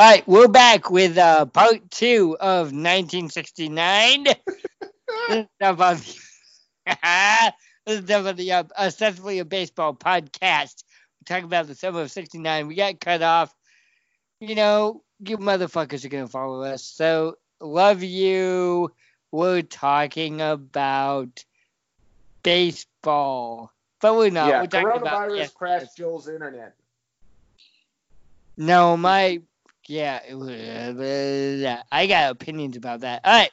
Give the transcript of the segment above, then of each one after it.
All right, we're back with uh, part two of 1969. this is definitely, this is definitely uh, ostensibly a baseball podcast. We're talking about the summer of 69. We got cut off. You know, you motherfuckers are going to follow us. So, love you. We're talking about baseball. But we're not. yeah, we're talking about. coronavirus yes, crashed Joel's internet. No, my yeah, was- I got opinions about that. All right,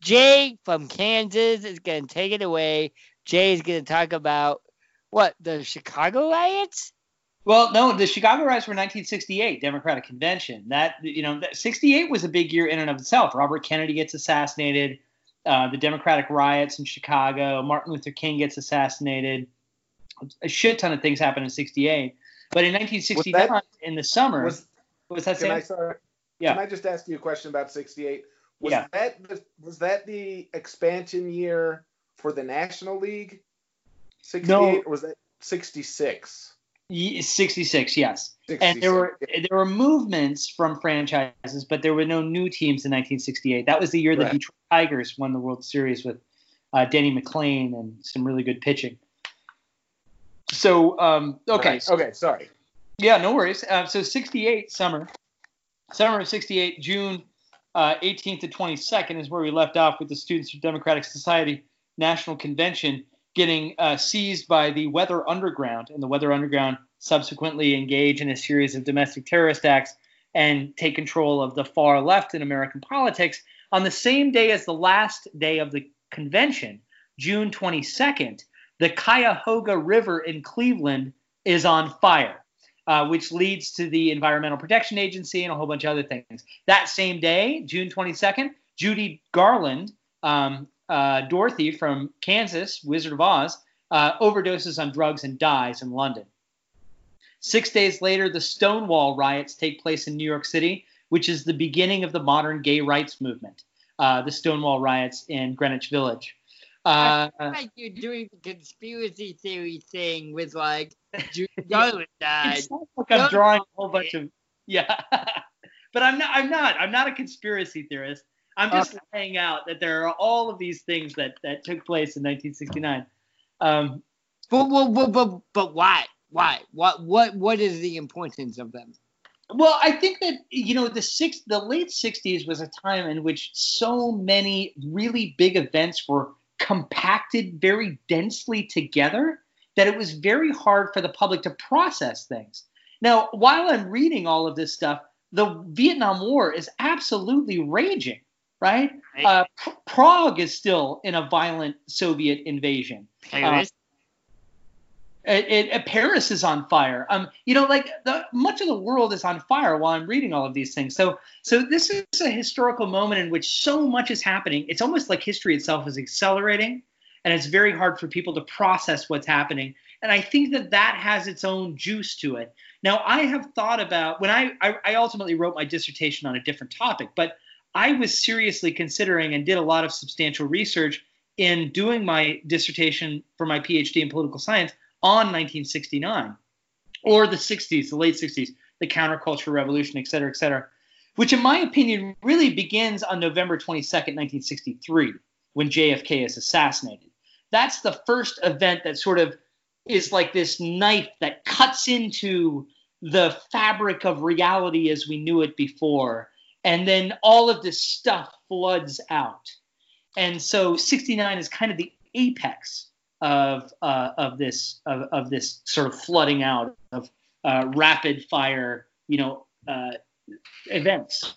Jay from Kansas is gonna take it away. Jay is gonna talk about what the Chicago riots. Well, no, the Chicago riots were 1968 Democratic Convention. That you know, that 68 was a big year in and of itself. Robert Kennedy gets assassinated. Uh, the Democratic riots in Chicago. Martin Luther King gets assassinated. A shit ton of things happen in 68. But in 1969, in the summer, Was what was that can I sorry, Yeah. Can I just ask you a question about '68? Was Yeah. that the, was that the expansion year for the National League? '68 No. or was that '66? 66, yes. And there were there were movements from franchises, but there were no new teams in 1968. That was the year that the Detroit Tigers won the World Series with uh, Denny McLain and some really good pitching. So um, okay, Right. Okay. Sorry. Yeah, no worries. Uh, so 68 summer, summer of 68, June uh, 18th to 22nd is where we left off with the Students of Democratic Society National Convention getting uh, seized by the Weather Underground, and the Weather Underground subsequently engage in a series of domestic terrorist acts and take control of the far left in American politics on the same day as the last day of the convention, June 22nd. The Cuyahoga River in Cleveland is on fire uh, which leads to the Environmental Protection Agency and a whole bunch of other things. That same day, June 22nd, Judy Garland, um, uh, Dorothy from Kansas, Wizard of Oz, uh, overdoses on drugs and dies in London. Six days later, the Stonewall riots take place in New York City, which is the beginning of the modern gay rights movement. Uh, the Stonewall riots in Greenwich Village. Uh, like you're doing the conspiracy theory thing with like Judy Garland died. It sounds like I'm drawing a whole bunch of yeah, but I'm not. I'm not. I'm not a conspiracy theorist. I'm just laying out that there are all of these things that that took place in 1969. Um, But, but, but, but, but why? Why? What? What? What is the importance of them? well, I think that you know the six, the late 60s was a time in which so many really big events were compacted very densely together that it was very hard for the public to process things. Now, while I'm reading all of this stuff, the Vietnam War is absolutely raging, right? Right. Uh, Prague is still in a violent Soviet invasion. Paris? It, it, uh, Paris is on fire. Um, you know, like the, much of the world is on fire while I'm reading all of these things. So, so this is a historical moment in which so much is happening. It's almost like history itself is accelerating, and it's very hard for people to process what's happening. And I think that that has its own juice to it. Now, I have thought about when I, I, I ultimately wrote my dissertation on a different topic, but I was seriously considering and did a lot of substantial research in doing my dissertation for my PhD in political science on 1969 or the 60s, the late 60s, the counterculture revolution, et cetera, et cetera, which in my opinion really begins on November 22nd, 1963, when JFK is assassinated. That's the first event that sort of is like this knife that cuts into the fabric of reality as we knew it before. And then all of this stuff floods out. And so 69 is kind of the apex of uh, of this of, of this sort of flooding out of uh, rapid fire, you know, uh, events.